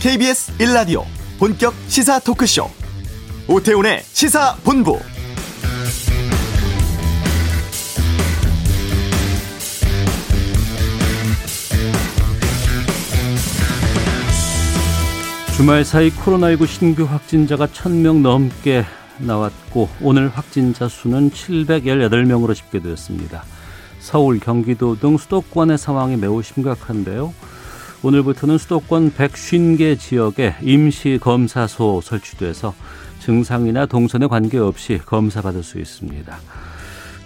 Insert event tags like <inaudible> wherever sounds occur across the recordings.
KBS 1라디오 본격 시사 토크쇼 오태훈의 시사본부 주말 사이 코로나19 신규 확진자가 1000명 넘게 나왔고 오늘 확진자 수는 718명으로 집계되었습니다. 서울, 경기도 등 수도권의 상황이 매우 심각한데요. 오늘부터는 수도권 150개 지역에 임시 검사소 설치돼서 증상이나 동선에 관계없이 검사받을 수 있습니다.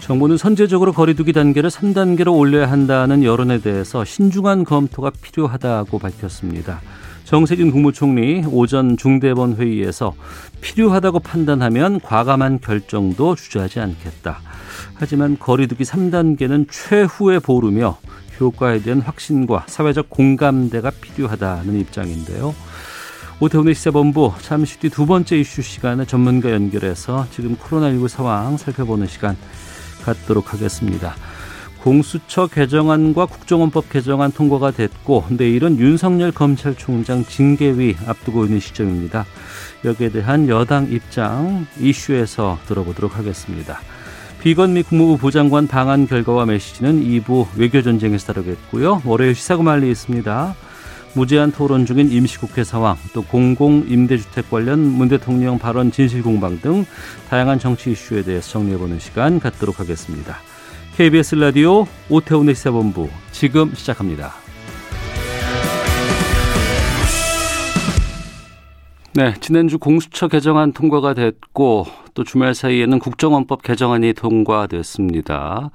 정부는 선제적으로 거리두기 단계를 3단계로 올려야 한다는 여론에 대해서 신중한 검토가 필요하다고 밝혔습니다. 정세균 국무총리 오전 중대본 회의에서 필요하다고 판단하면 과감한 결정도 주저하지 않겠다. 하지만 거리두기 3단계는 최후의 보루며 효과에 대한 확신과 사회적 공감대가 필요하다는 입장인데요. 오태훈의 시사본부 잠시 뒤 두 번째 이슈 시간에 전문가 연결해서 지금 코로나19 상황 살펴보는 시간 갖도록 하겠습니다. 공수처 개정안과 국정원법 개정안 통과가 됐고 내일은 윤석열 검찰총장 징계위 앞두고 있는 시점입니다. 여기에 대한 여당 입장 이슈에서 들어보도록 하겠습니다. 비건 미 국무부 부장관 방한 결과와 메시지는 2부 외교전쟁에서 다루겠고요. 월요일 시사구말리 있습니다. 무제한 토론 중인 임시국회 상황, 또 공공임대주택 관련 문 대통령 발언 진실공방 등 다양한 정치 이슈에 대해서 정리해보는 시간 갖도록 하겠습니다. KBS 라디오 오태훈의 시사본부 지금 시작합니다. 네, 지난주 공수처 개정안 통과가 됐고 또 주말 사이에는 국정원법 개정안이 통과됐습니다.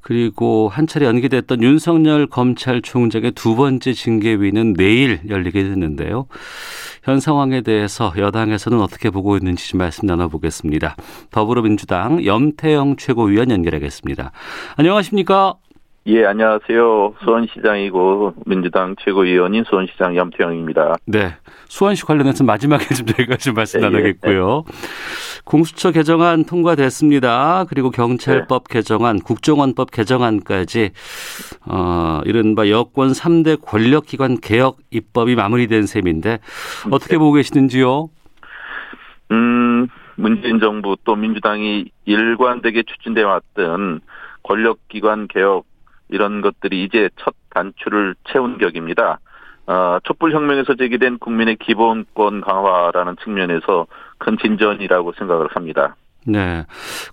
그리고 한 차례 연기됐던 윤석열 검찰총장의 두 번째 징계위는 내일 열리게 됐는데요. 현 상황에 대해서 여당에서는 어떻게 보고 있는지 좀 말씀 나눠보겠습니다. 더불어민주당 염태영 최고위원 연결하겠습니다. 안녕하십니까? 예, 안녕하세요. 수원시장이고 민주당 최고위원인 수원시장 염태영입니다. 네. 수원시 관련해서 마지막에 좀 저희가 좀 말씀 네, 나누겠고요. 네. 공수처 개정안 통과됐습니다. 그리고 경찰법 네. 개정안, 국정원법 개정안까지 어, 이른바 여권 3대 권력기관 개혁 입법이 마무리된 셈인데 어떻게 네. 보고 계시는지요? 음, 문재인 정부 또 민주당이 일관되게 추진돼 왔던 권력기관 개혁 이런 것들이 이제 첫 단추를 채운 격입니다. 어, 촛불혁명에서 제기된 국민의 기본권 강화라는 측면에서 큰 진전이라고 생각을 합니다. 네.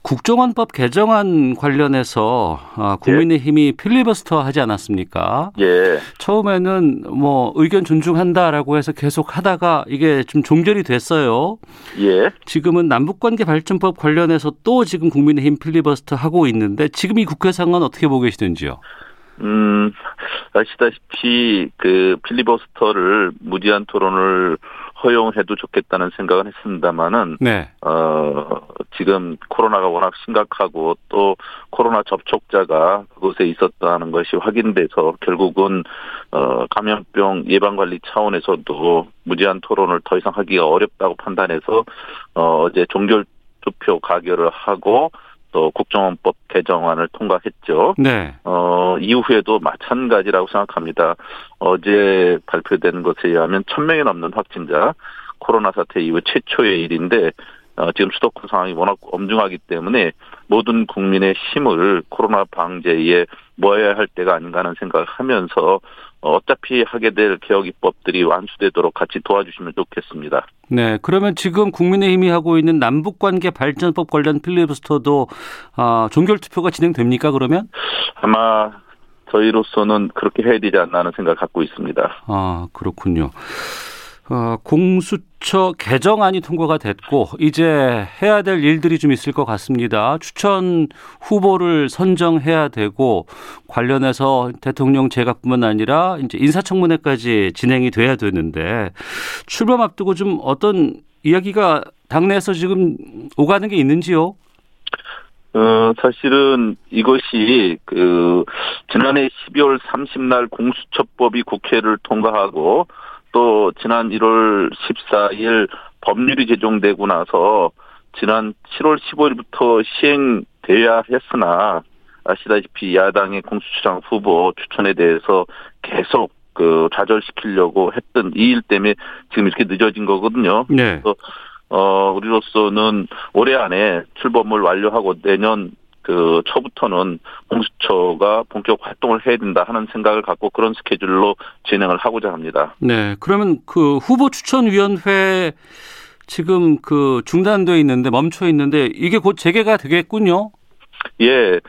국정원법 개정안 관련해서 아, 국민의힘이 예. 필리버스터 하지 않았습니까? 예. 처음에는 뭐 의견 존중한다라고 해서 계속 하다가 이게 좀 종결이 됐어요. 예. 지금은 남북관계 발전법 관련해서 또 지금 국민의힘 필리버스터 하고 있는데 지금 이 국회 상황은 어떻게 보고 계시는지요? 음, 아시다시피 그 필리버스터를 무제한 토론을 허용해도 좋겠다는 생각은 했습니다만은 네. 어 지금 코로나가 워낙 심각하고 또 코로나 접촉자가 그곳에 있었다는 것이 확인돼서 결국은 어 감염병 예방 관리 차원에서도 무제한 토론을 더 이상 하기가 어렵다고 판단해서 어 어제 종결 투표 가결을 하고 또 국정원법 개정안을 통과했죠. 네. 어, 이후에도 마찬가지라고 생각합니다. 어제 발표된 것에 의하면 천명이 넘는 확진자, 코로나 사태 이후 최초의 일인데, 어, 지금 수도권 상황이 워낙 엄중하기 때문에 모든 국민의 힘을 코로나 방제에 모아야 할 때가 아닌가 하는 생각을 하면서 어차피 하게 될 개혁 입법들이 완수되도록 같이 도와주시면 좋겠습니다. 네, 그러면 지금 국민의힘이 하고 있는 남북관계 발전법 관련 필리버스터도 아, 종결 투표가 진행됩니까? 그러면 아마 저희로서는 그렇게 해야 되지 않나 하는 생각을 갖고 있습니다. 아 그렇군요. 어, 공수 처 개정안이 통과가 됐고 이제 해야 될 일들이 좀 있을 것 같습니다. 추천 후보를 선정해야 되고 관련해서 대통령 제각뿐만 아니라 이제 인사청문회까지 진행이 돼야 되는데 출범 앞두고 좀 어떤 이야기가 당내에서 지금 오가는 게 있는지요? 어, 사실은 이것이 그 지난해 12월 30날 공수처법이 국회를 통과하고 또 지난 1월 14일 법률이 제정되고 나서 지난 7월 15일부터 시행돼야 했으나 아시다시피 야당의 공수처장 후보 추천에 대해서 계속 그 좌절시키려고 했던 이 일 때문에 지금 이렇게 늦어진 거거든요. 네. 그래서 어 우리로서는 올해 안에 출범을 완료하고 내년 그 초부터는 공수처가 본격 활동을 해야 된다 하는 생각을 갖고 그런 스케줄로 진행을 하고자 합니다. 네. 그러면 그 후보 추천위원회 지금 그 중단돼 있는데 멈춰 있는데 이게 곧 재개가 되겠군요. 예,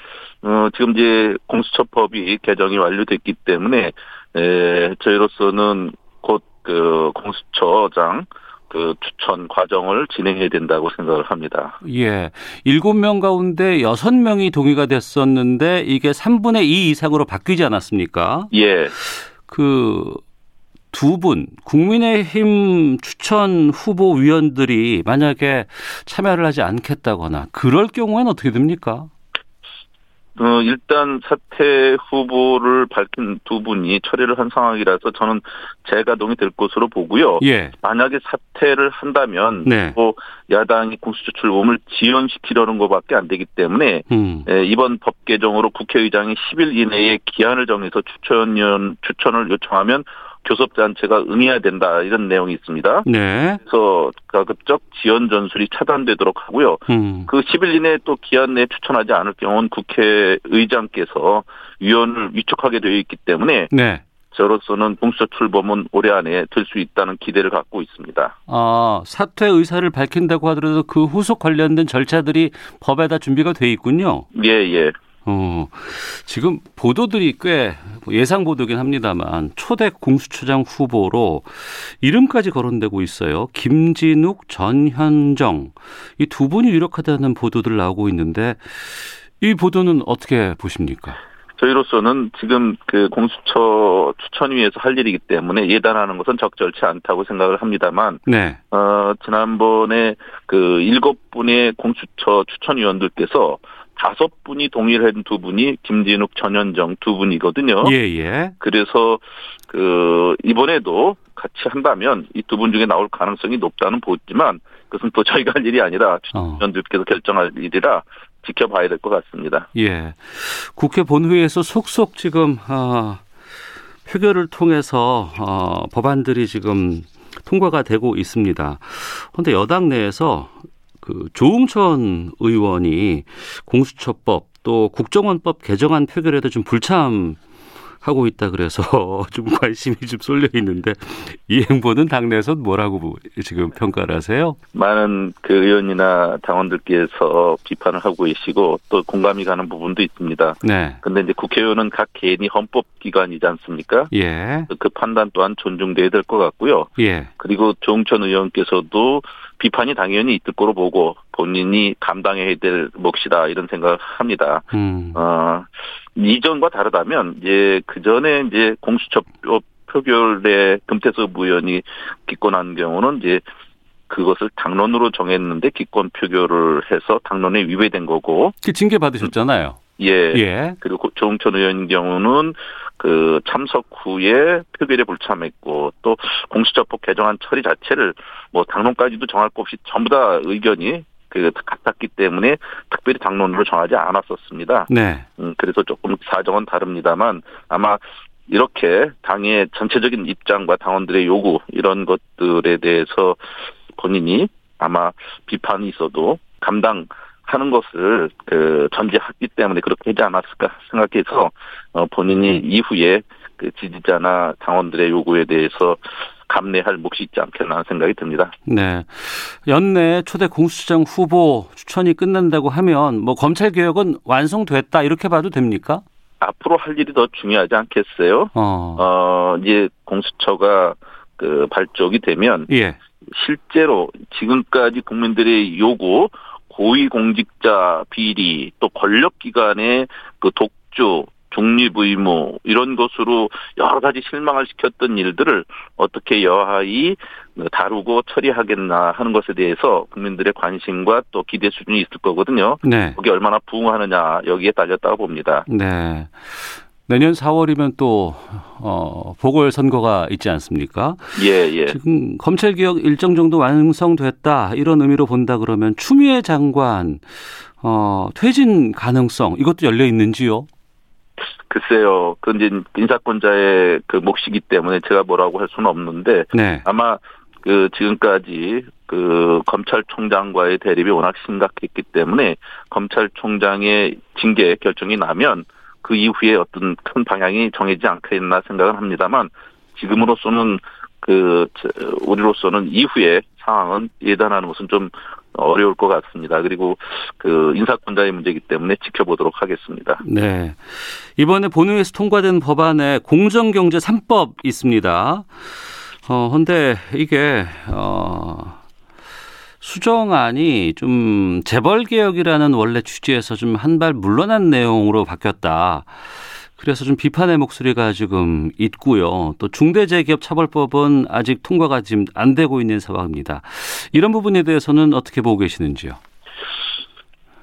어, 지금 이제 공수처법이 개정이 완료됐기 때문에 에, 저희로서는 곧 그 공수처장 그 추천 과정을 진행해야 된다고 생각을 합니다. 예. 일곱 명 가운데 여섯 명이 동의가 됐었는데 이게 3분의 2 이상으로 바뀌지 않았습니까? 예. 그 두 분, 국민의힘 추천 후보 위원들이 만약에 참여를 하지 않겠다거나 그럴 경우에는 어떻게 됩니까? 어, 일단 사퇴 후보를 밝힌 두 분이 처리를 한 상황이라서 저는 재가동이 될 것으로 보고요. 예. 만약에 사퇴를 한다면 네. 또 야당이 공수처 출범을 지연시키려는 것밖에 안 되기 때문에 음. 에, 이번 법 개정으로 국회의장이 10일 이내에 기한을 정해서 추천위원 추천을 요청하면 교섭단체가 응해야 된다 이런 내용이 있습니다. 네. 그래서 가급적 지연 전술이 차단되도록 하고요. 음. 그 10일 이내에 또 기한 내에 추천하지 않을 경우는 국회의장께서 위원을 위촉하게 되어 있기 때문에 네. 저로서는 공수처 출범은 올해 안에 될 수 있다는 기대를 갖고 있습니다. 아, 사퇴 의사를 밝힌다고 하더라도 그 후속 관련된 절차들이 법에다 준비가 돼 있군요. 예, 예. 어, 지금 보도들이 꽤 예상 보도긴 합니다만 초대 공수처장 후보로 이름까지 거론되고 있어요. 김진욱, 전현정 이 두 분이 유력하다는 보도들 나오고 있는데 이 보도는 어떻게 보십니까? 저희로서는 지금 그 공수처 추천위에서 할 일이기 때문에 예단하는 것은 적절치 않다고 생각을 합니다만, 네, 어, 지난번에 그 일곱 분의 공수처 추천위원들께서 다섯 분이 동의를 한두 분이 김진욱, 전현정 두 분이거든요. 예, 예. 그래서 그 이번에도 같이 한다면 이 두 분 중에 나올 가능성이 높다는 보지만 그것은 또 저희가 할 일이 아니라 어. 추천위원들께서 결정할 일이라 지켜봐야 될 것 같습니다. 예. 국회 본회의에서 속속 지금 아, 표결을 통해서 어, 법안들이 지금 통과가 되고 있습니다. 그런데 여당 내에서 그 조웅천 의원이 공수처법 또 국정원법 개정안 표결에도 좀 불참 하고 있다 그래서 <laughs> 좀 관심이 좀 쏠려 있는데 이 행보는 당내에서 뭐라고 지금 평가를 하세요? 많은 그 의원이나 당원들께서 비판을 하고 계시고 또 공감이 가는 부분도 있습니다. 네. 근데 이제 국회의원은 각 개인이 헌법기관이지 않습니까? 예. 그 판단 또한 존중돼야 될 것 같고요. 예. 그리고 조홍천 의원께서도 비판이 당연히 있을 거로 보고 본인이 감당해야 될 몫이다 이런 생각을 합니다. 음. 어, 이전과 다르다면 이제 그 전에 이제 공수처법 표결에 금태섭 의원이 기권한 경우는 이제 그것을 당론으로 정했는데 기권 표결을 해서 당론에 위배된 거고 그 징계 받으셨잖아요. 예. 예. 그리고 조홍천 의원 경우는 그 참석 후에 표결에 불참했고 또 공수처법 개정안 처리 자체를 뭐 당론까지도 정할 것 없이 전부 다 의견이 그 같았기 때문에 특별히 당론으로 정하지 않았었습니다. 네. 음, 그래서 조금 사정은 다릅니다만 아마 이렇게 당의 전체적인 입장과 당원들의 요구 이런 것들에 대해서 본인이 아마 비판이 있어도 감당 하는 것을 그 전제하기 때문에 그렇게 하지 않았을까 생각해서 어 본인이 이후에 그 지지자나 당원들의 요구에 대해서 감내할 몫이 있지 않겠나 하는 생각이 듭니다. 네. 연내 초대 공수처장 후보 추천이 끝난다고 하면 뭐 검찰 개혁은 완성됐다 이렇게 봐도 됩니까? 앞으로 할 일이 더 중요하지 않겠어요? 어. 어 이제 공수처가 그 발족이 되면 예. 실제로 지금까지 국민들의 요구, 고위공직자 비리, 또 권력기관의 그 독주, 중립 의무 이런 것으로 여러 가지 실망을 시켰던 일들을 어떻게 여하히 다루고 처리하겠나 하는 것에 대해서 국민들의 관심과 또 기대 수준이 있을 거거든요. 네. 거기 얼마나 부응하느냐 여기에 달렸다고 봅니다. 네. 내년 4월이면 또 어, 보궐선거가 있지 않습니까? 예, 예. 지금 검찰 개혁 일정 정도 완성됐다 이런 의미로 본다 그러면 추미애 장관 어, 퇴진 가능성 이것도 열려 있는지요? 글쎄요. 그 이제 인사권자의 그 몫이기 때문에 제가 뭐라고 할 수는 없는데 네. 아마 그 지금까지 그 검찰총장과의 대립이 워낙 심각했기 때문에 검찰총장의 징계 결정이 나면 그 이후에 어떤 큰 방향이 정해지지 않겠나 생각은 합니다만 지금으로서는 그 우리로서는 이후에 상황은 예단하는 것은 좀 어려울 것 같습니다. 그리고 그 인사권자의 문제이기 때문에 지켜보도록 하겠습니다. 네. 이번에 본회의에서 통과된 법안에 공정경제 3법 있습니다. 어, 근데 이게, 어, 수정안이 좀 재벌 개혁이라는 원래 취지에서 좀 한 발 물러난 내용으로 바뀌었다. 그래서 좀 비판의 목소리가 지금 있고요. 또 중대재해기업 처벌법은 아직 통과가 지금 안 되고 있는 상황입니다. 이런 부분에 대해서는 어떻게 보고 계시는지요?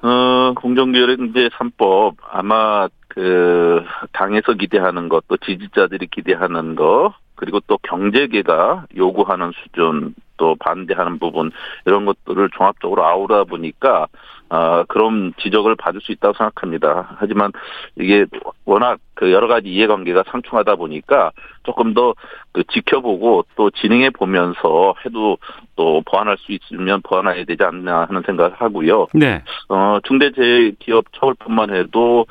어, 공정거래경제 3법 아마 그 당에서 기대하는 것, 또 지지자들이 기대하는 것, 그리고 또 경제계가 요구하는 수준, 또 반대하는 부분 이런 것들을 종합적으로 아우라 보니까 아 그런 지적을 받을 수 있다고 생각합니다. 하지만 이게 워낙 그 여러 가지 이해관계가 상충하다 보니까 조금 더 그 지켜보고 또 진행해 보면서 해도 또 보완할 수 있으면 보완해야 되지 않나 하는 생각을 하고요. 네. 어 중대재해기업 처벌뿐만 해도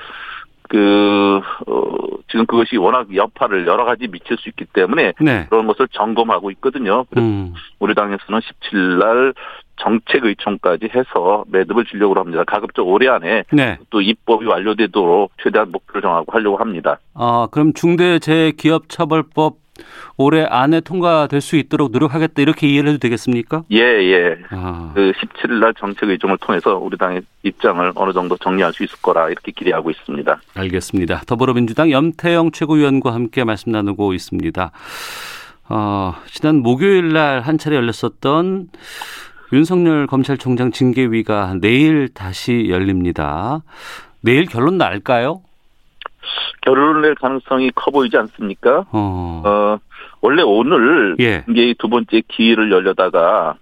그, 어, 지금 그것이 워낙 여파를 여러 가지 미칠 수 있기 때문에 네. 그런 것을 점검하고 있거든요. 그래서 음. 우리 당에서는 17일 날 정책 의총까지 해서 매듭을 주려고 합니다. 가급적 올해 안에 네. 또 입법이 완료되도록 최대한 목표를 정하고 하려고 합니다. 아, 그럼 중대재해기업처벌법 올해 안에 통과될 수 있도록 노력하겠다 이렇게 이해를 해도 되겠습니까? 예, 예. 아, 그 17일 날 정책 의총을 통해서 우리 당의 입장을 어느 정도 정리할 수 있을 거라 이렇게 기대하고 있습니다. 알겠습니다. 더불어민주당 염태영 최고위원과 함께 말씀 나누고 있습니다. 어, 지난 목요일 날 한 차례 열렸었던 윤석열 검찰총장 징계위가 내일 다시 열립니다. 내일 결론 날까요? 결론을 낼 가능성이 커 보이지 않습니까? 어, 어, 원래 오늘 예. 이게 두 번째 기회를 열려다가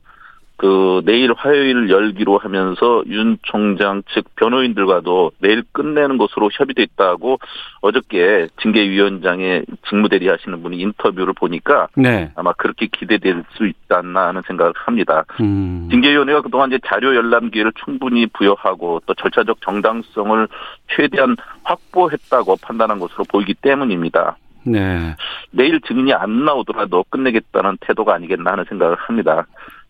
그 내일 화요일 열기로 하면서 윤 총장 측 변호인들과도 내일 끝내는 것으로 협의됐다고 어저께 징계위원장의 직무대리 하시는 분이 인터뷰를 보니까 네. 아마 그렇게 기대될 수 있지 않나 하는 생각을 합니다. 음, 징계위원회가 그동안 이제 자료 열람 기회를 충분히 부여하고 또 절차적 정당성을 최대한 확보했다고 판단한 것으로 보이기 때문입니다. 네. 내일 증인이 안 나오더라도 끝내겠다는 태도가 아니겠나 하는 생각을 합니다.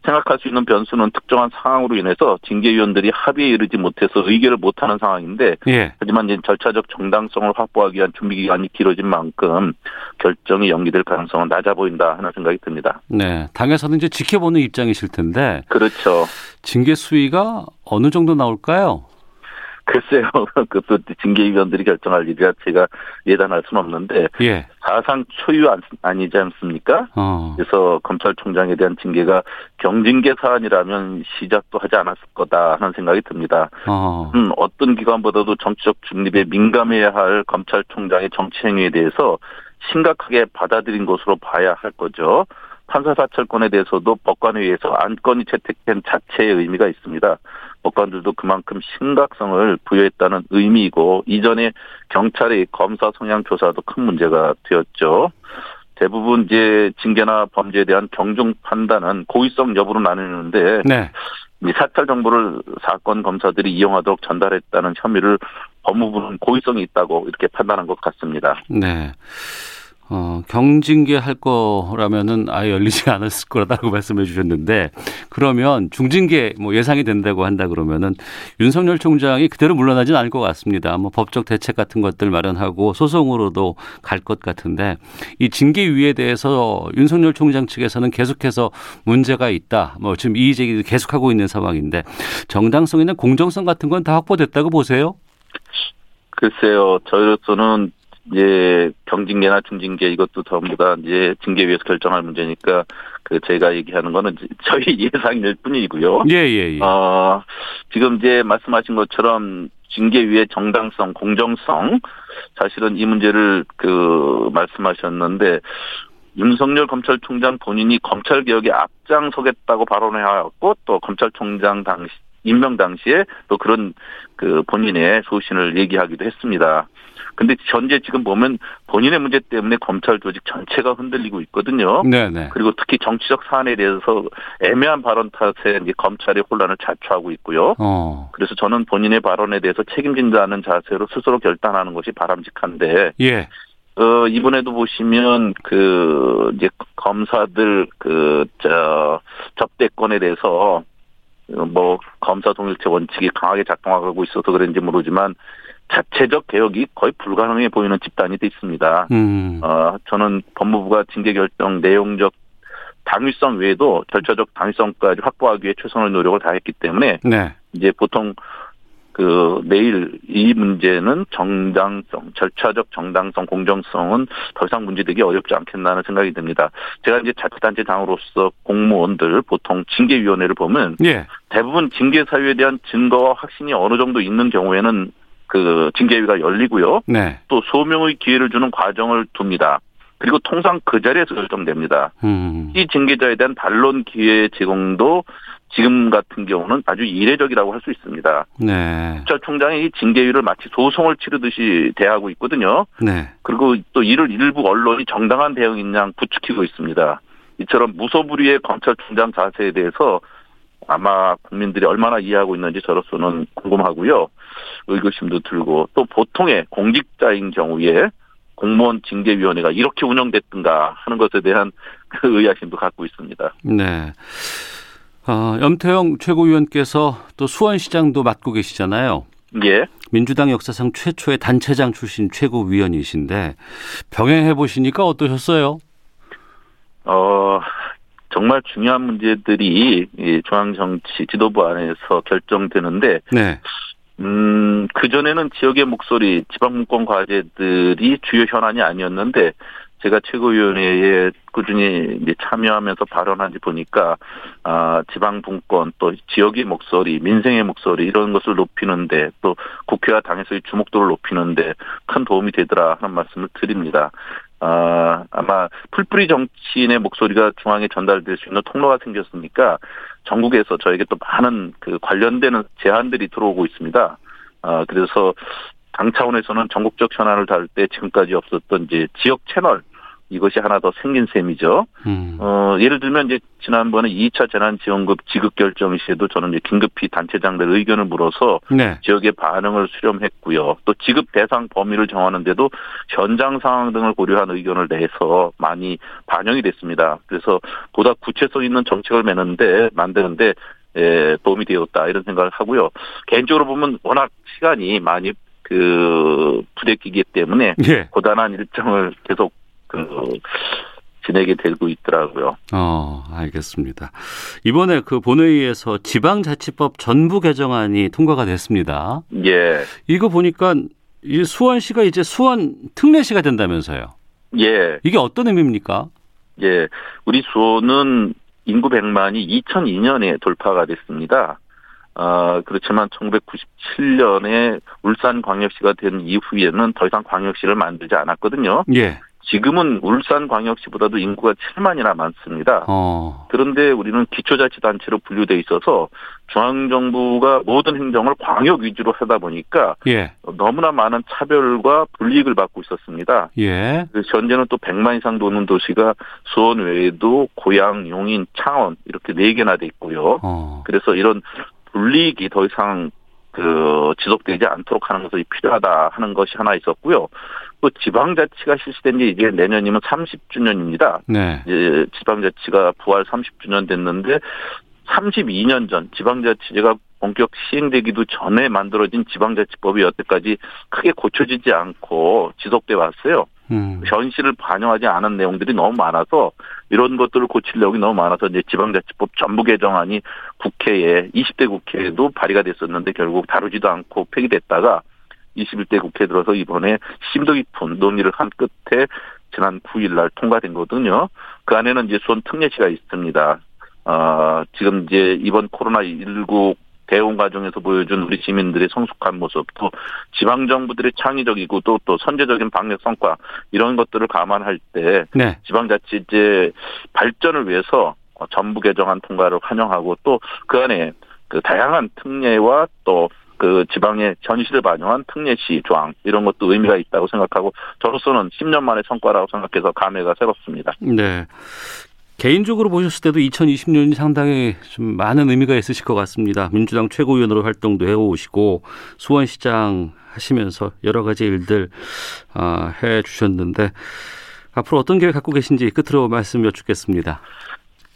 생각할 수 있는 변수는 특정한 상황으로 인해서 징계위원들이 합의에 이르지 못해서 의결을 못하는 상황인데 예. 하지만 이제 절차적 정당성을 확보하기 위한 준비 기간이 길어진 만큼 결정이 연기될 가능성은 낮아 보인다 하는 생각이 듭니다. 네. 당에서는 이제 지켜보는 입장이실 텐데 그렇죠. 징계 수위가 어느 정도 나올까요? 글쎄요. <laughs> 그것도 징계위원들이 결정할 일이라 제가 예단할 수는 없는데 예. 사상 초유 안- 아니지 않습니까? 어. 그래서 검찰총장에 대한 징계가 경징계 사안이라면 시작도 하지 않았을 거다 하는 생각이 듭니다. 어. 음, 어떤 기관보다도 정치적 중립에 민감해야 할 검찰총장의 정치 행위에 대해서 심각하게 받아들인 것으로 봐야 할 거죠. 판사 사찰권에 대해서도 법관회의에서 안건이 채택된 자체의 의미가 있습니다. 법관들도 그만큼 심각성을 부여했다는 의미이고 이전에 경찰의 검사 성향 조사도 큰 문제가 되었죠. 대부분 이제 징계나 범죄에 대한 경중 판단은 고의성 여부로 나누는데 네. 이 사찰 정보를 사건 검사들이 이용하도록 전달했다는 혐의를 법무부는 고의성이 있다고 이렇게 판단한 것 같습니다. 네. 어, 경징계 할 거라면은 아예 열리지 <laughs> 않았을 거라고 말씀해 주셨는데 그러면 중징계 뭐 예상이 된다고 한다 그러면은 윤석열 총장이 그대로 물러나지는 않을 것 같습니다. 뭐 법적 대책 같은 것들 마련하고 소송으로도 갈 것 같은데 이 징계위에 대해서 윤석열 총장 측에서는 계속해서 문제가 있다. 뭐 지금 이의 제기를 계속하고 있는 상황인데 정당성이나 공정성 같은 건 다 확보됐다고 보세요? 글쎄요, 저희로서는 이제 경징계나 중징계 이것도 전부 다 이제 징계위에서 결정할 문제니까 그 제가 얘기하는 거는 <laughs> 저희 예상일 뿐이고요. 예, 예, 예. 어, 지금 이제 말씀하신 것처럼 징계위의 정당성, 공정성, 사실은 이 문제를 그 말씀하셨는데 윤석열 검찰총장 본인이 검찰 개혁에 앞장서겠다고 발언해 왔고 또 검찰총장 당시 임명 당시에 또 그런 그 본인의 소신을 얘기하기도 했습니다. 근데 현재 지금 보면 본인의 문제 때문에 검찰 조직 전체가 흔들리고 있거든요. 네네. 그리고 특히 정치적 사안에 대해서 애매한 발언 탓에 이제 검찰의 혼란을 자초하고 있고요. 어. 그래서 저는 본인의 발언에 대해서 책임진다는 자세로 스스로 결단하는 것이 바람직한데 예. 어, 이번에도 보시면, 그, 이제, 검사들, 그, 저, 접대권에 대해서, 어, 뭐, 검사 동일체 원칙이 강하게 작동하고 있어서 그런지 모르지만, 자체적 개혁이 거의 불가능해 보이는 집단이 돼 있습니다. 음. 어, 저는 법무부가 징계 결정 내용적 당위성 외에도 절차적 당위성까지 확보하기 위해 최선의 노력을 다했기 때문에, 네. 이제 보통 그 내일 이 문제는 정당성, 절차적 정당성, 공정성은 더 이상 문제되기 어렵지 않겠나는 생각이 듭니다. 제가 이제 자치단체장으로서 공무원들 보통 징계위원회를 보면 예. 대부분 징계 사유에 대한 증거와 확신이 어느 정도 있는 경우에는 그 징계위가 열리고요. 네. 또 소명의 기회를 주는 과정을 둡니다. 그리고 통상 그 자리에서 결정됩니다. 음. 이 징계자에 대한 반론 기회 제공도 지금 같은 경우는 아주 이례적이라고 할 수 있습니다. 네. 검찰총장이 이 징계위를 마치 소송을 치르듯이 대하고 있거든요. 네. 그리고 또 이를 일부 언론이 정당한 대응인 양 부추기고 있습니다. 이처럼 무소불위의 검찰총장 자세에 대해서 아마 국민들이 얼마나 이해하고 있는지 저로서는 궁금하고요. 의구심도 들고 또 보통의 공직자인 경우에 공무원 징계위원회가 이렇게 운영됐던가 하는 것에 대한 <laughs> 그 의아심도 갖고 있습니다. 네. 어, 염태영 최고위원께서 또 수원시장도 맡고 계시잖아요. 예. 민주당 역사상 최초의 단체장 출신 최고위원이신데 병행해 보시니까 어떠셨어요? 어, 정말 중요한 문제들이 이 중앙 정치 지도부 안에서 결정되는데, 네. 음, 그전에는 지역의 목소리, 지방분권 과제들이 주요 현안이 아니었는데, 제가 최고위원회에 꾸준히 참여하면서 발언한지 보니까, 아, 지방분권, 또 지역의 목소리, 민생의 목소리, 이런 것을 높이는데, 또 국회와 당에서의 주목도를 높이는데 큰 도움이 되더라 하는 말씀을 드립니다. 아, 아마 풀뿌리 정치인의 목소리가 중앙에 전달될 수 있는 통로가 생겼으니까 전국에서 저에게 또 많은 그 관련되는 제안들이 들어오고 있습니다. 아, 그래서 당 차원에서는 전국적 현안을 다룰 때 지금까지 없었던 이제 지역 채널 이것이 하나 더 생긴 셈이죠. 음. 어, 예를 들면 이제 지난번에 2차 재난지원급 지급 결정 시에도 저는 이제 긴급히 단체장들 의견을 물어서 네. 지역의 반응을 수렴했고요. 또 지급 대상 범위를 정하는데도 현장 상황 등을 고려한 의견을 내서 많이 반영이 됐습니다. 그래서 보다 구체성 있는 정책을 매는데 만드는데 에, 도움이 되었다 이런 생각을 하고요. 개인적으로 보면 워낙 시간이 많이 그 부대끼기 때문에 예. 고단한 일정을 계속 그 지내게 되고 있더라고요. 어, 알겠습니다. 이번에 그 본회의에서 지방자치법 전부 개정안이 통과가 됐습니다. 예, 이거 보니까 이 수원시가 이제 수원 특례시가 된다면서요. 예, 이게 어떤 의미입니까? 예. 우리 수원은 인구 100만이 2002년에 돌파가 됐습니다. 어, 그렇지만 1997년에 울산 광역시가 된 이후에는 더 이상 광역시를 만들지 않았거든요. 예. 지금은 울산광역시보다도 인구가 7만이나 많습니다. 어. 그런데 우리는 기초자치단체로 분류돼 있어서 중앙정부가 모든 행정을 광역 위주로 하다 보니까 예. 너무나 많은 차별과 불이익을 받고 있었습니다. 예. 현재는 또 100만 이상 도는 도시가 수원 외에도 고양, 용인, 창원 이렇게 네 개나 돼 있고요. 어. 그래서 이런 불이익이 더 이상 그 지속되지 않도록 하는 것이 필요하다 하는 것이 하나 있었고요. 또 지방자치가 실시된 지 이제 내년이면 30주년입니다. 네. 이제 지방자치가 부활 30주년 됐는데 32년 전 지방자치제가 본격 시행되기도 전에 만들어진 지방자치법이 여태까지 크게 고쳐지지 않고 지속돼 왔어요. 음. 현실을 반영하지 않은 내용들이 너무 많아서 이런 것들을 고칠 내용이 너무 많아서 이제 지방자치법 전부 개정안이 국회에 20대 국회에도 발의가 됐었는데 결국 다루지도 않고 폐기됐다가 21대 국회 들어서 이번에 심도 깊은 논의를 한 끝에 지난 9일 날 통과된 거거든요. 그 안에는 이제 수원 특례시가 있습니다. 어, 지금 이제 이번 코로나19 대응 과정에서 보여준 우리 시민들의 성숙한 모습, 또 지방 정부들의 창의적이고 또, 또 선제적인 방역 성과, 이런 것들을 감안할 때 네. 지방자치제 발전을 위해서 전부 개정안 통과를 환영하고 또 그 안에 그 다양한 특례와 또 그 지방의 현실을 반영한 특례시 조항 이런 것도 의미가 있다고 생각하고 저로서는 10년 만의 성과라고 생각해서 감회가 새롭습니다. 네. 개인적으로 보셨을 때도 2020년이 상당히 좀 많은 의미가 있으실 것 같습니다. 민주당 최고위원으로 활동도 해오시고 수원시장 하시면서 여러 가지 일들 어, 해 주셨는데 앞으로 어떤 계획 갖고 계신지 끝으로 말씀 여쭙겠습니다.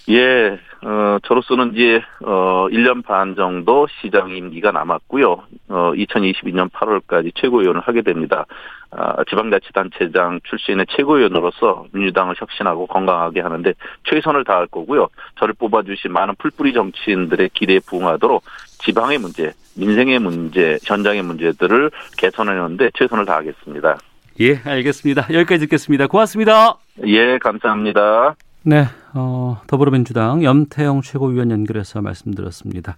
예, 어, 저로서는 이제, 어, 1년 반 정도 시장 임기가 남았고요. 어, 2022년 8월까지 최고위원을 하게 됩니다. 아, 지방자치단체장 출신의 최고위원으로서 민주당을 혁신하고 건강하게 하는데 최선을 다할 거고요. 저를 뽑아주신 많은 풀뿌리 정치인들의 기대에 부응하도록 지방의 문제, 민생의 문제, 현장의 문제들을 개선하는데 최선을 다하겠습니다. 예, 알겠습니다. 여기까지 듣겠습니다. 고맙습니다. 예, 감사합니다. 네, 어, 더불어민주당 염태영 최고위원 연결해서 말씀드렸습니다.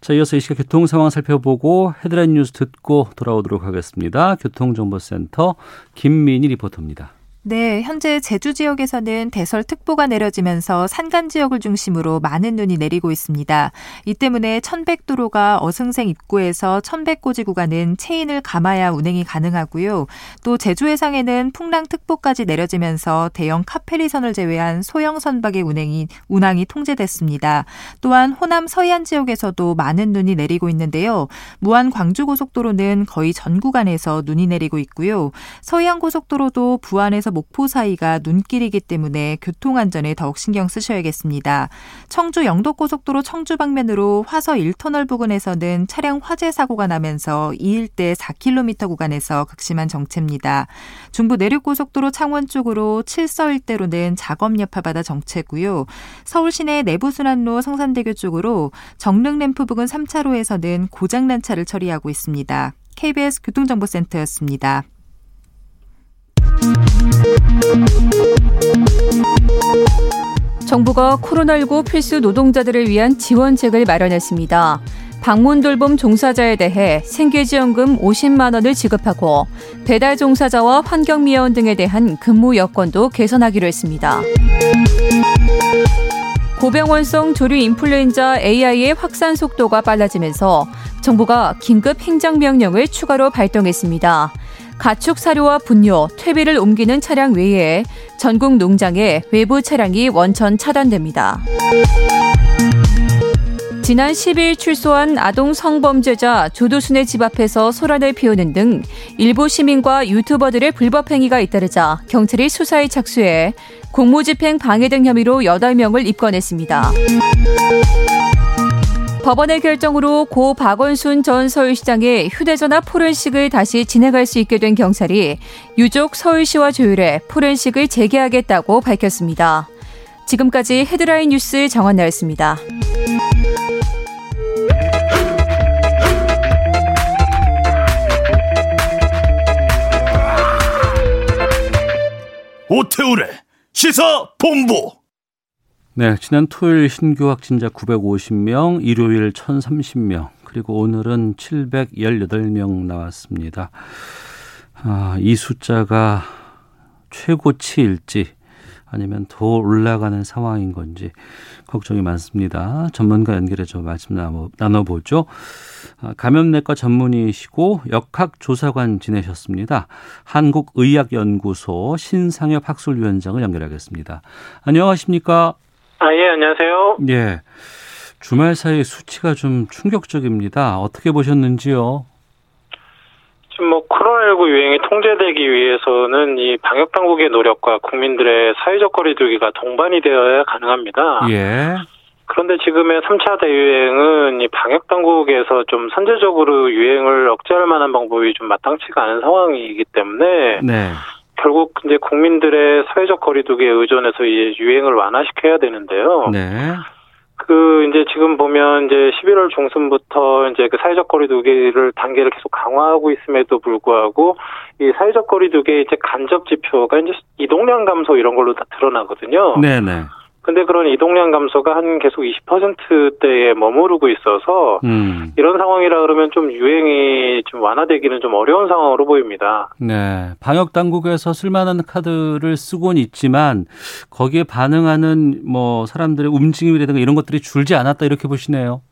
자, 이어서 이 시각 교통 상황 살펴보고 헤드라인 뉴스 듣고 돌아오도록 하겠습니다. 교통정보센터 김민희 리포터입니다. 네, 현재 제주 지역에서는 대설특보가 내려지면서 산간 지역을 중심으로 많은 눈이 내리고 있습니다. 이 때문에 천백도로가 어승생 입구에서 천백고지 구간은 체인을 감아야 운행이 가능하고요. 또 제주 해상에는 풍랑특보까지 내려지면서 대형 카페리선을 제외한 소형 선박의 운행이 운항이 통제됐습니다. 또한 호남 서해안 지역에서도 많은 눈이 내리고 있는데요. 무안 광주 고속도로는 거의 전 구간에서 눈이 내리고 있고요. 서해안 고속도로도 부안에서 목포 사이가 눈길이기 때문에 교통 안전에 더욱 신경 쓰셔야겠습니다. 청주 영도고속도로 청주 방면으로 화서 1터널 부근에서는 차량 화재 사고가 나면서 이 일대 4km 구간에서 극심한 정체입니다. 중부 내륙고속도로 창원 쪽으로 칠서 일대로는 작업 여파받아 정체고요. 서울 시내 내부순환로 성산대교 쪽으로 정릉 램프 부근 3차로에서는 고장난 차를 처리하고 있습니다. KBS 교통정보센터였습니다. 정부가 코로나19 필수 노동자들을 위한 지원책을 마련했습니다. 방문 돌봄 종사자에 대해 생계지원금 50만 원을 지급하고 배달 종사자와 환경미화원 등에 대한 근무 여건도 개선하기로 했습니다. 고병원성 조류 인플루엔자 AI의 확산 속도가 빨라지면서 정부가 긴급 행정명령을 추가로 발동했습니다. 가축 사료와 분뇨, 퇴비를 옮기는 차량 외에 전국 농장에 외부 차량이 원천 차단됩니다. 지난 10일 출소한 아동 성범죄자 조두순의 집 앞에서 소란을 피우는 등 일부 시민과 유튜버들의 불법 행위가 잇따르자 경찰이 수사에 착수해 공무집행 방해 등 혐의로 8명을 입건했습니다. 법원의 결정으로 고 박원순 전 서울시장의 휴대전화 포렌식을 다시 진행할 수 있게 된 경찰이 유족 서울시와 조율해 포렌식을 재개하겠다고 밝혔습니다. 지금까지 헤드라인 뉴스 정원나였습니다. 오태우래 시사 본부 네, 지난 토요일 신규 확진자 950명, 일요일 1030명, 그리고 오늘은 718명 나왔습니다. 아, 이 숫자가 최고치일지 아니면 더 올라가는 상황인 건지 걱정이 많습니다. 전문가 연결해서 말씀 나눠 보죠. 아, 감염내과 전문의시고 역학조사관 지내셨습니다. 한국의학연구소 신상엽 학술위원장을 연결하겠습니다. 안녕하십니까? 아, 예, 안녕하세요. 예. 주말 사이 수치가 좀 충격적입니다. 어떻게 보셨는지요? 지금 뭐 코로나19 유행이 통제되기 위해서는 이 방역 당국의 노력과 국민들의 사회적 거리두기가 동반이 되어야 가능합니다. 예. 그런데 지금의 3차 대유행은 이 방역 당국에서 좀 선제적으로 유행을 억제할 만한 방법이 좀 마땅치가 않은 상황이기 때문에 네. 결국 이제 국민들의 사회적 거리두기에 의존해서 이제 유행을 완화시켜야 되는데요. 네. 그 이제 지금 보면 이제 11월 중순부터 이제 그 사회적 거리두기를 단계를 계속 강화하고 있음에도 불구하고 이 사회적 거리두기의 이제 간접 지표가 이제 이동량 감소 이런 걸로 다 드러나거든요. 네, 네. 근데 그런 이동량 감소가 한 계속 20%대에 머무르고 있어서 음. 이런 상황이라 그러면 좀 유행이 좀 완화되기는 좀 어려운 상황으로 보입니다. 네. 방역 당국에서 쓸만한 카드를 쓰곤 있지만 거기에 반응하는 뭐 사람들의 움직임이라든가 이런 것들이 줄지 않았다 이렇게 보시네요.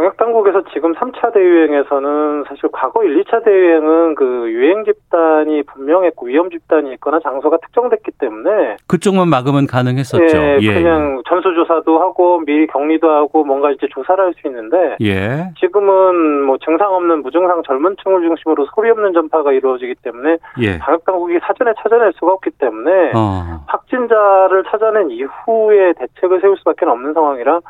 방역 당국에서 지금 3차 대유행에서는 사실 과거 1, 2차 대유행은 그 유행 집단이 분명했고 위험 집단이 있거나 장소가 특정됐기 때문에 그쪽만 막으면 가능했었죠. 예, 예. 그냥 전수조사도 하고 미리 격리도 하고 뭔가 이제 조사를 할 수 있는데 예. 지금은 뭐 증상 없는 무증상 젊은 층을 중심으로 소리 없는 전파가 이루어지기 때문에 예. 방역 당국이 사전에 찾아낼 수가 없기 때문에 어. 확진자를 찾아낸 이후에 대책을 세울 수밖에 없는 상황이라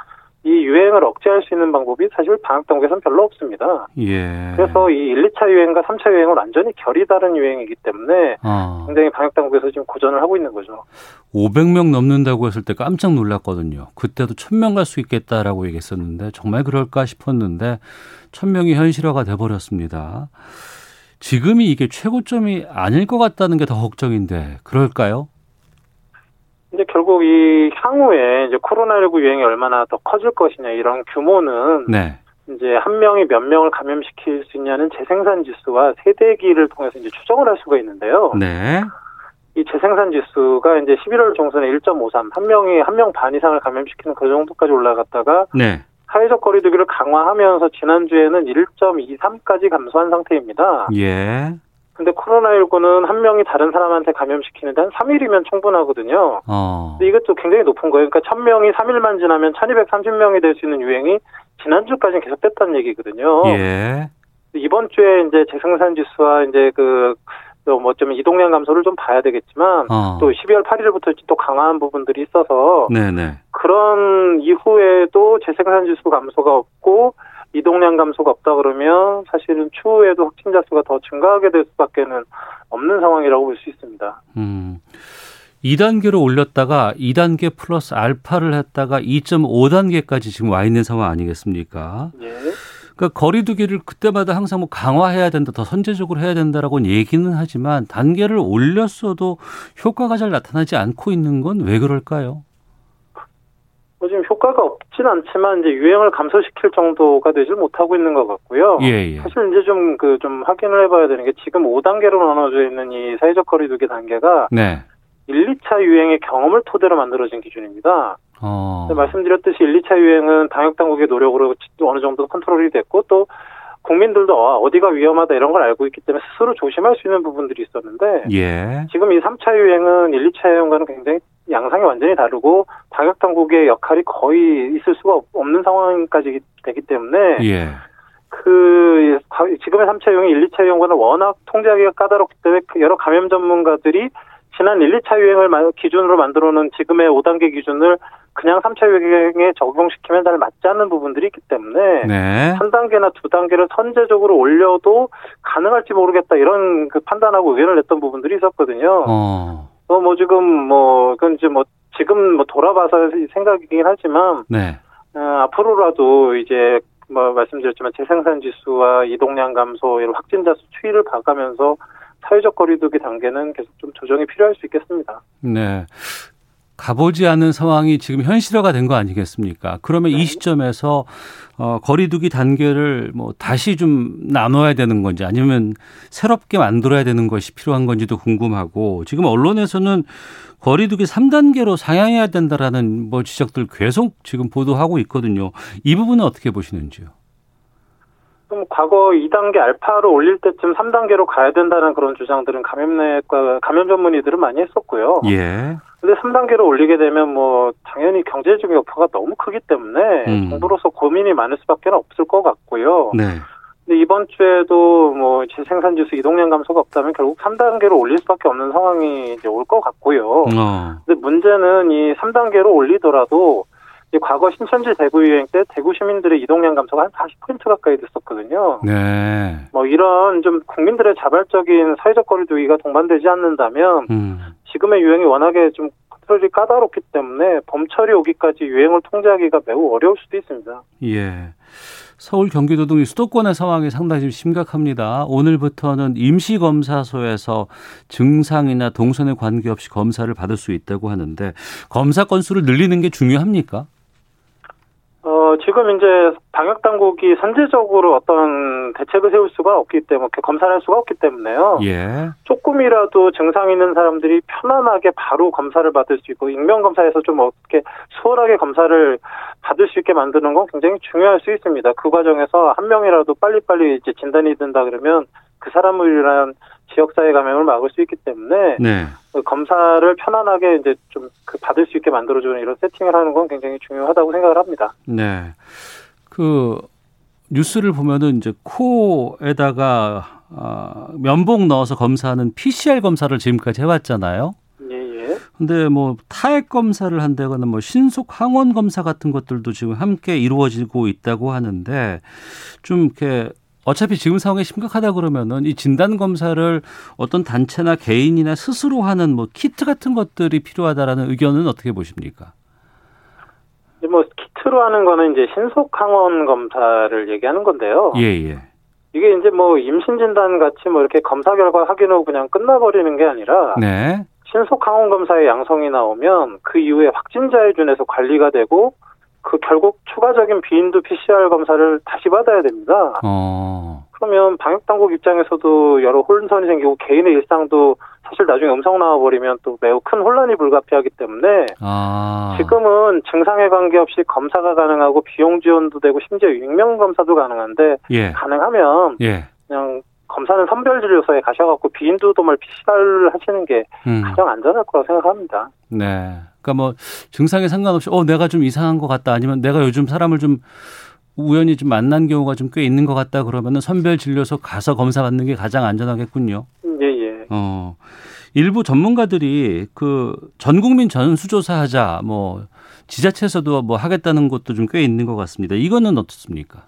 이 유행을 억제할 수 있는 방법이 사실 방역 당국에서는 별로 없습니다. 예. 그래서 이 1, 2차 유행과 3차 유행은 완전히 결이 다른 유행이기 때문에 어. 굉장히 방역 당국에서 지금 고전을 하고 있는 거죠. 500명 넘는다고 했을 때 깜짝 놀랐거든요. 그때도 1000명 갈 수 있겠다라고 얘기했었는데 정말 그럴까 싶었는데 1000명이 현실화가 돼 버렸습니다. 지금이 이게 최고점이 아닐 것 같다는 게 더 걱정인데 그럴까요? 이제 결국 이 향후에 이제 코로나19 유행이 얼마나 더 커질 것이냐 이런 규모는 네. 이제 한 명이 몇 명을 감염시킬 수 있냐는 재생산 지수와 세대기를 통해서 이제 추정을 할 수가 있는데요. 네. 이 재생산 지수가 이제 11월 중순에 1.53, 한 명이 한 명 반 이상을 감염시키는 그 정도까지 올라갔다가 네. 사회적 거리두기를 강화하면서 지난주에는 1.23까지 감소한 상태입니다. 예. 근데 코로나19는 한 명이 다른 사람한테 감염시키는데 한 3일이면 충분하거든요. 어. 근데 이것도 굉장히 높은 거예요. 그러니까 1000명이 3일만 지나면 1230명이 될 수 있는 유행이 지난주까지는 계속됐다는 얘기거든요. 예. 이번 주에 이제 재생산 지수와 이제 그, 뭐좀 이동량 감소를 좀 봐야 되겠지만 어. 또 12월 8일부터 또 강화한 부분들이 있어서 네네. 그런 이후에도 재생산 지수 감소가 없고 이동량 감소가 없다 그러면 사실은 추후에도 확진자 수가 더 증가하게 될 수밖에는 없는 상황이라고 볼 수 있습니다. 음. 2단계로 올렸다가 2단계 플러스 알파를 했다가 2.5단계까지 지금 와 있는 상황 아니겠습니까? 예. 그러니까 거리두기를 그때마다 항상 뭐 강화해야 된다, 더 선제적으로 해야 된다라고는 얘기는 하지만 단계를 올렸어도 효과가 잘 나타나지 않고 있는 건 왜 그럴까요? 뭐 지금 효과가 없진 않지만 이제 유행을 감소시킬 정도가 되질 못하고 있는 것 같고요. 예, 예. 사실 이제 좀그 좀 확인을 해봐야 되는 게 지금 5단계로 나눠져 있는 이 사회적 거리두기 단계가 네. 1, 2차 유행의 경험을 토대로 만들어진 기준입니다. 어. 말씀드렸듯이 1, 2차 유행은 방역 당국의 노력으로 어느 정도 컨트롤이 됐고 또 국민들도 아, 어디가 위험하다 이런 걸 알고 있기 때문에 스스로 조심할 수 있는 부분들이 있었는데 예. 지금 이 3차 유행은 1, 2차 유행과는 굉장히 양상이 완전히 다르고 방역 당국의 역할이 거의 있을 수가 없는 상황까지 되기 때문에 예. 그 지금의 3차 유행, 1, 2차 유행과는 워낙 통제하기가 까다롭기 때문에 그 여러 감염 전문가들이 지난 1, 2차 유행을 기준으로 만들어 놓은 지금의 5단계 기준을 그냥 3차 유행에 적용시키면 잘 맞지 않는 부분들이 있기 때문에 네. 한 단계나 두 단계를 선제적으로 올려도 가능할지 모르겠다 이런 그 판단하고 의견을 냈던 부분들이 있었거든요. 어. 어, 뭐 지금 뭐 그건 이제 뭐 지금 뭐 돌아봐서 생각이긴 하지만 네. 어, 앞으로라도 이제 뭐 말씀드렸지만 재생산 지수와 이동량 감소 이런 확진자 수 추이를 봐가면서 사회적 거리두기 단계는 계속 좀 조정이 필요할 수 있겠습니다. 네. 가보지 않은 상황이 지금 현실화가 된 거 아니겠습니까? 그러면 이 네. 시점에서 어, 거리두기 단계를 뭐 다시 좀 나눠야 되는 건지 아니면 새롭게 만들어야 되는 것이 필요한 건지도 궁금하고 지금 언론에서는 거리두기 3단계로 상향해야 된다라는 뭐 지적들 계속 지금 보도하고 있거든요. 이 부분은 어떻게 보시는지요? 그럼 과거 2단계 알파로 올릴 때쯤 3단계로 가야 된다는 그런 주장들은 감염내과 감염 전문의들은 많이 했었고요. 예. 근데 3단계로 올리게 되면 뭐 당연히 경제적 여파가 너무 크기 때문에 음. 정부로서 고민이 많을 수밖에 없을 것 같고요. 네. 근데 이번 주에도 뭐 재생산 지수 이동량 감소가 없다면 결국 3단계로 올릴 수밖에 없는 상황이 이제 올 것 같고요. 어. 근데 문제는 이 3단계로 올리더라도 이 과거 신천지 대구 유행 때 대구 시민들의 이동량 감소가 한 40% 가까이 됐었거든요. 네. 뭐 이런 좀 국민들의 자발적인 사회적 거리두기가 동반되지 않는다면 음. 지금의 유행이 워낙에 좀 컨트롤이 까다롭기 때문에 봄철이 오기까지 유행을 통제하기가 매우 어려울 수도 있습니다. 예. 서울 경기도 등 수도권의 상황이 상당히 좀 심각합니다. 오늘부터는 임시검사소에서 증상이나 동선에 관계없이 검사를 받을 수 있다고 하는데 검사 건수를 늘리는 게 중요합니까? 어, 지금 이제 방역 당국이 선제적으로 어떤 대책을 세울 수가 없기 때문에 검사를 할 수가 없기 때문에요. 예. 조금이라도 증상 있는 사람들이 편안하게 바로 검사를 받을 수 있고 익명 검사에서 좀 어떻게 수월하게 검사를 받을 수 있게 만드는 건 굉장히 중요할 수 있습니다. 그 과정에서 한 명이라도 빨리빨리 이제 진단이 된다 그러면 그 사람을 위한 지역사회 감염을 막을 수 있기 때문에 네. 그 검사를 편안하게 이제 좀 그 받을 수 있게 만들어주는 이런 세팅을 하는 건 굉장히 중요하다고 생각을 합니다. 네. 그 뉴스를 보면은 이제 코에다가 어, 면봉 넣어서 검사하는 PCR 검사를 지금까지 해왔잖아요. 예, 예. 근데 뭐 타액 검사를 한다거나 뭐 신속 항원 검사 같은 것들도 지금 함께 이루어지고 있다고 하는데 좀 이렇게 어차피 지금 상황이 심각하다 그러면은 이 진단 검사를 어떤 단체나 개인이나 스스로 하는 뭐 키트 같은 것들이 필요하다라는 의견은 어떻게 보십니까? 뭐 키트로 하는 거는 이제 신속 항원 검사를 얘기하는 건데요. 예, 예. 이게 이제 뭐 임신 진단 같이 뭐 이렇게 검사 결과 확인하고 그냥 끝나버리는 게 아니라 네. 신속 항원 검사의 양성이 나오면 그 이후에 확진자에 준해서 관리가 되고 그 결국 추가적인 비인도 PCR 검사를 다시 받아야 됩니다. 어. 그러면 방역 당국 입장에서도 여러 혼선이 생기고 개인의 일상도 사실 나중에 음성 나와버리면 또 매우 큰 혼란이 불가피하기 때문에 아. 지금은 증상에 관계없이 검사가 가능하고 비용 지원도 되고 심지어 익명 검사도 가능한데 예. 가능하면 예. 그냥 검사는 선별 진료소에 가셔갖고 비인도 도말 PCR을 하시는 게 음. 가장 안전할 거라고 생각합니다. 네. 그러니까 뭐 증상에 상관없이 어 내가 좀 이상한 것 같다 아니면 내가 요즘 사람을 좀 우연히 좀 만난 경우가 좀 꽤 있는 것 같다 그러면은 선별 진료소 가서 검사 받는 게 가장 안전하겠군요. 예, 예. 어. 일부 전문가들이 그 전 국민 전수조사 하자 뭐 지자체에서도 뭐 하겠다는 것도 좀 꽤 있는 것 같습니다. 이거는 어떻습니까?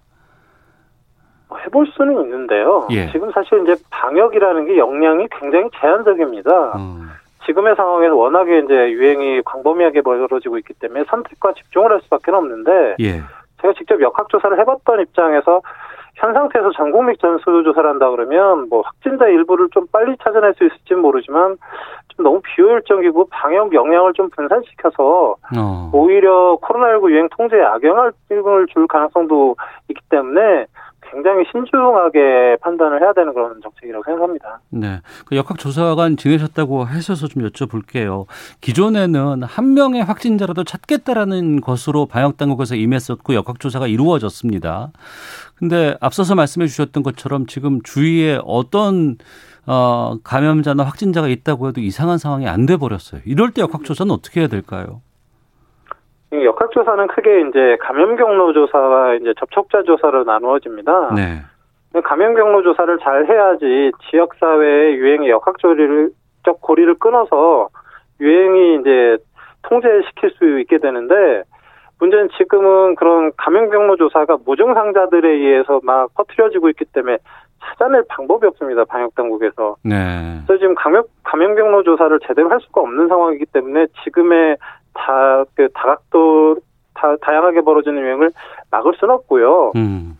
뭐 해볼 수는 있는데요. 예. 지금 사실 이제 방역이라는 게 역량이 굉장히 제한적입니다. 어. 지금의 상황에서 워낙에 이제 유행이 광범위하게 벌어지고 있기 때문에 선택과 집중을 할 수밖에 없는데 예. 제가 직접 역학 조사를 해봤던 입장에서 현 상태에서 전 국민 전수조사를 한다 그러면 뭐 확진자 일부를 좀 빨리 찾아낼 수 있을지는 모르지만 좀 너무 비효율적이고 방역 역량을 좀 분산시켜서 어. 오히려 코로나19 유행 통제에 악영향을 줄 가능성도 있기 때문에 굉장히 신중하게 판단을 해야 되는 그런 정책이라고 생각합니다. 네. 그 역학조사관 지내셨다고 하셔서 좀 여쭤볼게요. 기존에는 한 명의 확진자라도 찾겠다라는 것으로 방역당국에서 임했었고 역학조사가 이루어졌습니다. 근데 앞서서 말씀해 주셨던 것처럼 지금 주위에 어떤 어, 감염자나 확진자가 있다고 해도 이상한 상황이 안 돼 버렸어요. 이럴 때 역학조사는 어떻게 해야 될까요? 이 역학조사는 크게 이제 감염 경로 조사와 이제 접촉자 조사로 나누어집니다. 네. 감염 경로 조사를 잘 해야지 지역 사회의 유행의 역학적적 고리를 끊어서 유행이 이제 통제시킬 수 있게 되는데 문제는 지금은 그런 감염 경로 조사가 무증상자들에 의해서 막 퍼뜨려지고 있기 때문에 찾아낼 방법이 없습니다. 방역 당국에서. 네. 그래서 지금 감염 감염 경로 조사를 제대로 할 수가 없는 상황이기 때문에 지금의 다, 그, 다각도, 다, 다양하게 벌어지는 유행을 막을 수는 없고요. 음.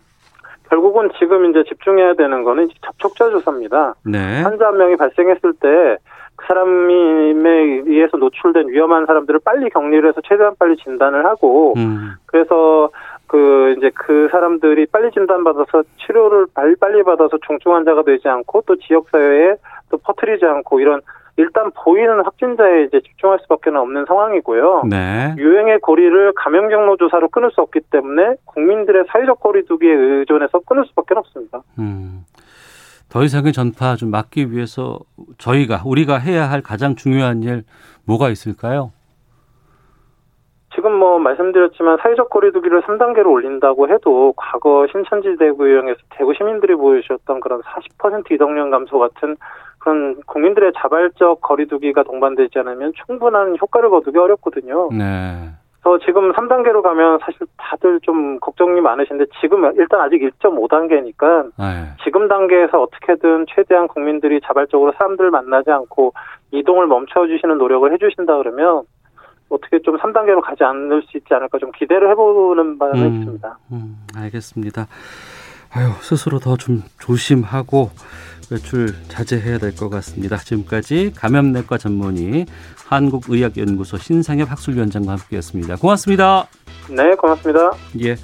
결국은 지금 이제 집중해야 되는 거는 접촉자 조사입니다. 네. 환자 한 명이 발생했을 때 그 사람에 의해서 노출된 위험한 사람들을 빨리 격리를 해서 최대한 빨리 진단을 하고 음. 그래서 그 이제 그 사람들이 빨리 진단받아서 치료를 빨리 빨리 받아서 중증 환자가 되지 않고 또 지역 사회에 또 퍼뜨리지 않고 이런 일단 보이는 확진자에 이제 집중할 수밖에 없는 상황이고요. 네. 유행의 고리를 감염 경로 조사로 끊을 수 없기 때문에 국민들의 사회적 거리두기에 의존해서 끊을 수밖에 없습니다. 음. 더 이상의 전파 좀 막기 위해서 저희가 우리가 해야 할 가장 중요한 일 뭐가 있을까요? 지금 뭐 말씀드렸지만 사회적 거리두기를 3단계로 올린다고 해도 과거 신천지 대구 유형에서 대구 시민들이 보여주셨던 그런 40% 이동량 감소 같은 그런 국민들의 자발적 거리두기가 동반되지 않으면 충분한 효과를 거두기 어렵거든요. 네. 그래서 지금 3단계로 가면 사실 다들 좀 걱정이 많으신데 지금 일단 아직 1.5단계니까 네. 지금 단계에서 어떻게든 최대한 국민들이 자발적으로 사람들 만나지 않고 이동을 멈춰주시는 노력을 해주신다 그러면 어떻게 좀 3단계로 가지 않을 수 있지 않을까 좀 기대를 해보는 바람이 음. 있습니다. 음, 알겠습니다. 아유, 스스로 더 좀 조심하고 외출 자제해야 될 것 같습니다. 지금까지 감염내과 전문의 한국의학연구소 신상엽 학술위원장과 함께했습니다. 고맙습니다. 네, 고맙습니다. 예.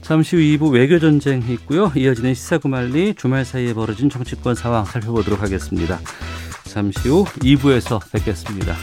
잠시 후 2부 외교전쟁 있고요. 이어지는 시사구말리 주말 사이에 벌어진 정치권 상황 살펴보도록 하겠습니다. 잠시 후 2부에서 뵙겠습니다.